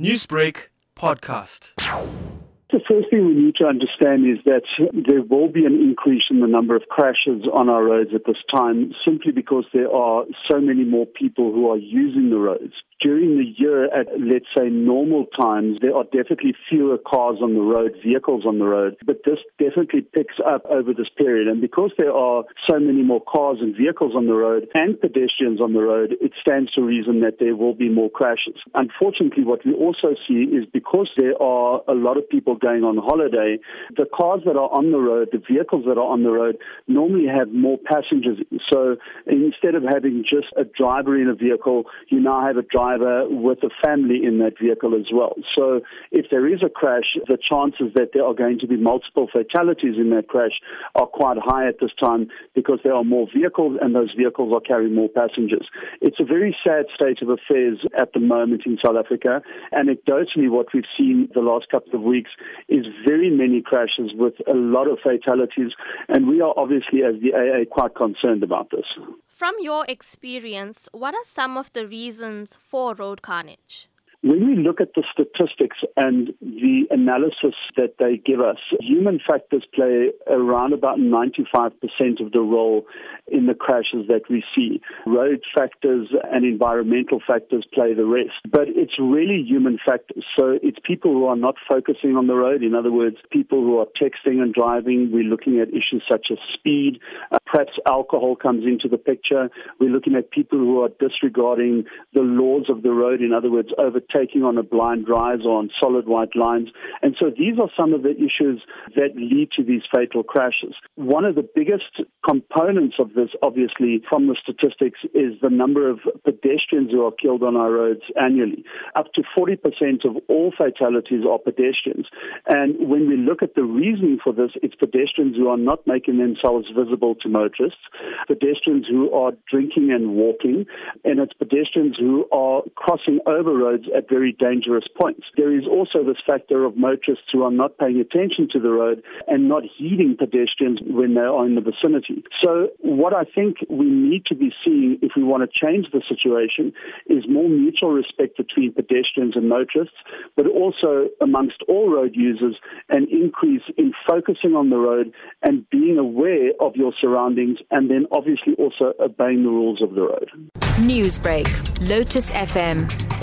Newsbreak podcast. The first thing we need to understand is that there will be an increase in the number of crashes on our roads at this time simply because there are so many more people who are using the roads during the year at, let's say, normal times, there are definitely fewer cars on the road, vehicles on the road, but this definitely picks up over this period. And because there are so many more cars and vehicles on the road and pedestrians on the road, it stands to reason that there will be more crashes. Unfortunately, what we also see is because there are a lot of people going on holiday, the cars that are on the road, the vehicles that are on the road, normally have more passengers. So instead of having just a driver in a vehicle, you now have a driver with a family in that vehicle as well. So if there is a crash, the chances that there are going to be multiple fatalities in that crash are quite high at this time because there are more vehicles and those vehicles are carrying more passengers. It's a very sad state of affairs at the moment in South Africa. Anecdotally, what we've seen the last couple of weeks is very many crashes with a lot of fatalities, and we are obviously, as the AA, quite concerned about this. From your experience, what are some of the reasons for road carnage? When we look at the statistics and the analysis that they give us, human factors play around about 95% of the role in the crashes that we see. Road factors and environmental factors play the rest. But it's really human factors. So it's people who are not focusing on the road. In other words, people who are texting and driving. We're looking at issues such as speed. Uh, perhaps alcohol comes into the picture. We're looking at people who are disregarding the laws of the road. In other words, over taking on a blind rise or on solid white lines. And so these are some of the issues that lead to these fatal crashes. One of the biggest components of this, obviously, from the statistics is the number of pedestrians who are killed on our roads annually. Up to 40% of all fatalities are pedestrians. And when we look at the reasoning for this, it's pedestrians who are not making themselves visible to motorists, pedestrians who are drinking and walking, and it's pedestrians who are crossing over roads at very dangerous points. There is also this factor of motorists who are not paying attention to the road and not heeding pedestrians when they are in the vicinity. So what I think we need to be seeing if we want to change the situation is more mutual respect between pedestrians and motorists, but also amongst all road users, an increase in focusing on the road and being aware of your surroundings and then obviously also obeying the rules of the road. Newsbreak, Lotus FM,